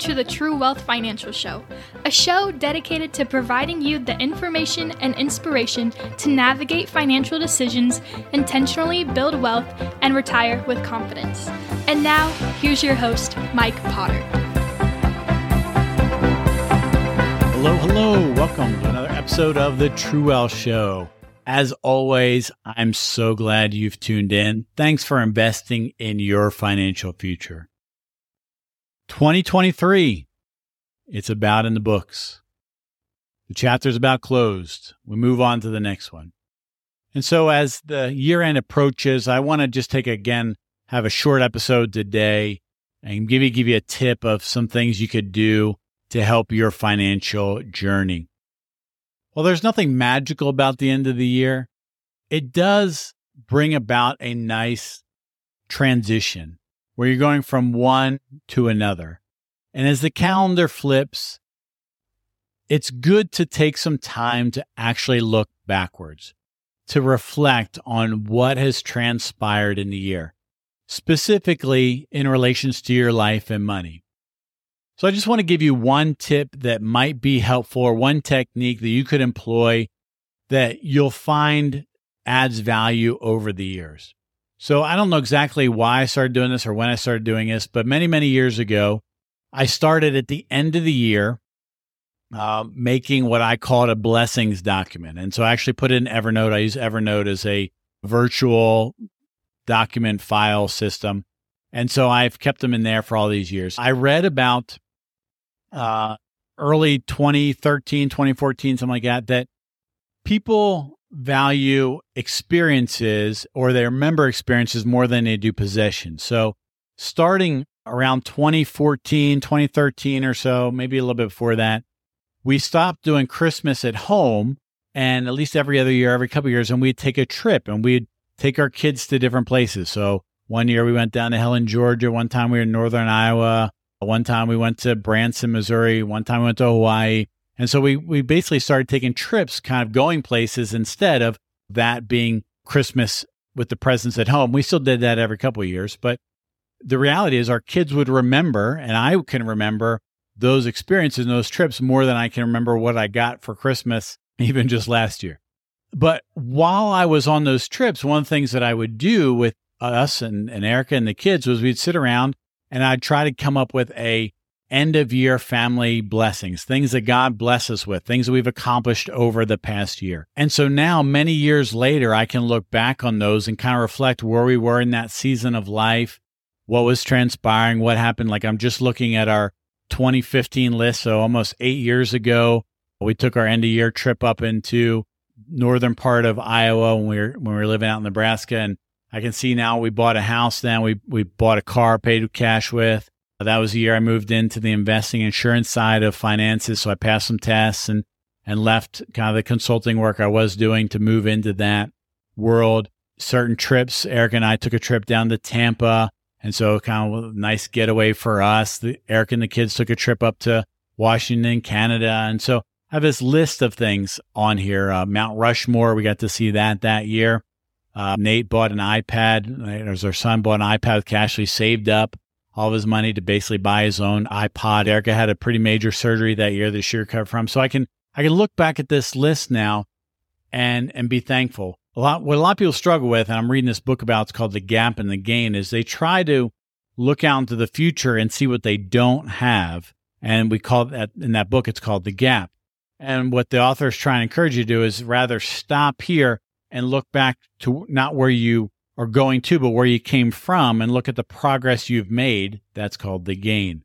To the True Wealth Financial Show, a show dedicated to providing you the information and inspiration to navigate financial decisions, intentionally build wealth, and retire with confidence. And now, here's your host, Mike Potter. Hello, hello. Welcome to another episode of the True Wealth Show. As always, I'm so glad you've tuned in. Thanks for investing in your financial future. 2023. It's about in the books. The chapter's about closed. We move on to the next one. And so as the year end approaches, I want to just take again, have a short episode today and give you, give you a tip of some things you could do to help your financial journey. Well, there's nothing magical about the end of the year. It does bring about a nice transition where you're going from one to another. And as the calendar flips, it's good to take some time to actually look backwards, to reflect on what has transpired in the year, specifically in relations to your life and money. So I just want to give you one tip that might be helpful or one technique that you could employ that you'll find adds value over the years. So I don't know exactly why I started doing this or when I started doing this, but many, many years ago, I started at the end of the year uh, making what I called a blessings document. And so I actually put it in Evernote. I use Evernote as a virtual document file system. And so I've kept them in there for all these years. I read about uh, early 2013, 2014, something like that, that people value experiences or their member experiences more than they do possessions. So starting around 2014, 2013 or so, maybe a little bit before that, we stopped doing Christmas at home and at least every other year, every couple years, and we'd take a trip and we'd take our kids to different places. So one year we went down to Helen, Georgia. One time we were in northern Iowa. One time we went to Branson, Missouri. One time we went to Hawaii. And so we, we basically started taking trips, kind of going places instead of that being Christmas with the presents at home. We still did that every couple of years, but the reality is our kids would remember, and I can remember those experiences and those trips more than I can remember what I got for Christmas, even just last year. But while I was on those trips, one of the things that I would do with us and, and Erica and the kids was we'd sit around and I'd try to come up with a end of year family blessings, things that God bless us with, things that we've accomplished over the past year. And so now, many years later, I can look back on those and kind of reflect where we were in that season of life, what was transpiring, what happened. Like I'm just looking at our 2015 list. So almost eight years ago, we took our end of year trip up into northern part of Iowa when we were when we were living out in Nebraska and I can see now we bought a house then. We we bought a car, paid cash with. That was the year I moved into the investing insurance side of finances. So I passed some tests and and left kind of the consulting work I was doing to move into that world. Certain trips, Erica and I took a trip down to Tampa. And so kind of a nice getaway for us. The, Erica and the kids took a trip up to Washington, Canada. And so I have this list of things on here. Uh, Mount Rushmore, we got to see that that year. Uh, Nate bought an iPad. As our son bought an iPad cash. He saved up all of his money to basically buy his own iPod. Erica had a pretty major surgery that year that she recovered from. So I can I can look back at this list now and and be thankful. A lot what a lot of people struggle with, and I'm reading this book about, it's called The Gap and the Gain, is they try to look out into the future and see what they don't have. And we call that in that book, it's called The Gap. And what the author is trying to encourage you to do is rather stop here and look back to not where you are going to, but where you came from and look at the progress you've made. That's called the gain.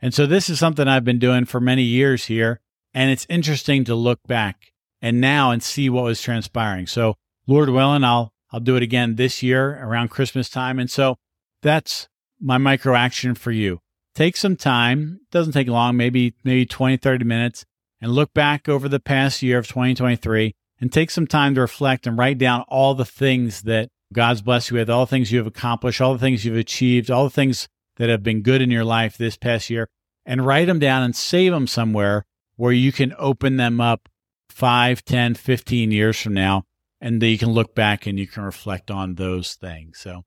And so this is something I've been doing for many years here. And it's interesting to look back and now and see what was transpiring. So Lord willing, I'll, I'll do it again this year around Christmas time. And so that's my micro action for you. Take some time. It doesn't take long, maybe, maybe 20, 30 minutes and look back over the past year of 2023 and take some time to reflect and write down all the things that God's blessed you with, all the things you have accomplished, all the things you've achieved, all the things that have been good in your life this past year, and write them down and save them somewhere where you can open them up 5, 10, 15 years from now, and that you can look back and you can reflect on those things. So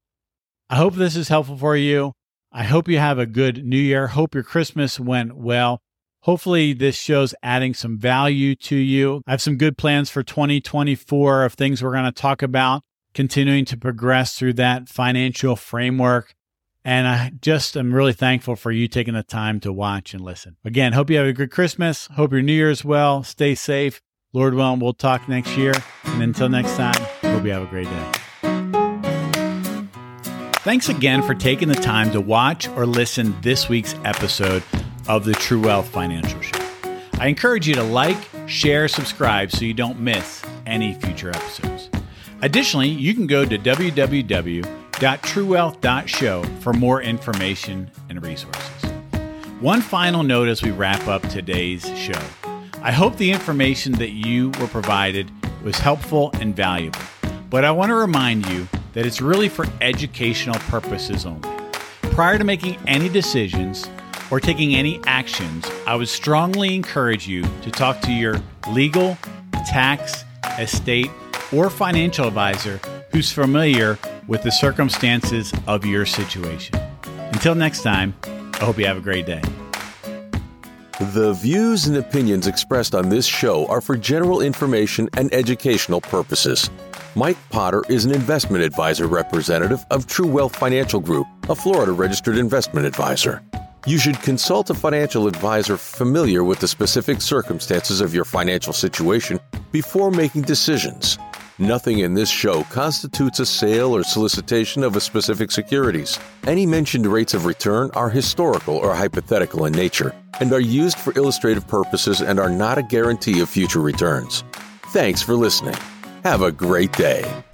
I hope this is helpful for you. I hope you have a good new year. Hope your Christmas went well. Hopefully, this show's adding some value to you. I have some good plans for 2024 of things we're going to talk about, continuing to progress through that financial framework. And I just am really thankful for you taking the time to watch and listen. Again, hope you have a good Christmas. Hope your New Year's well. Stay safe. Lord willing, we'll talk next year. And until next time, hope you have a great day. Thanks again for taking the time to watch or listen this week's episode of the True Wealth Financial Show. I encourage you to like, share, subscribe so you don't miss any future episodes. Additionally, you can go to www.truewealth.show for more information and resources. One final note as we wrap up today's show. I hope the information that you were provided was helpful and valuable, but I want to remind you that it's really for educational purposes only. Prior to making any decisions or taking any actions, I would strongly encourage you to talk to your legal, tax, estate, or financial advisor who's familiar with the circumstances of your situation. Until next time, I hope you have a great day. The views and opinions expressed on this show are for general information and educational purposes. Mike Potter is an investment advisor representative of True Wealth Financial Group, a Florida registered investment advisor. You should consult a financial advisor familiar with the specific circumstances of your financial situation before making decisions. Nothing in this show constitutes a sale or solicitation of a specific securities. Any mentioned rates of return are historical or hypothetical in nature and are used for illustrative purposes and are not a guarantee of future returns. Thanks for listening. Have a great day.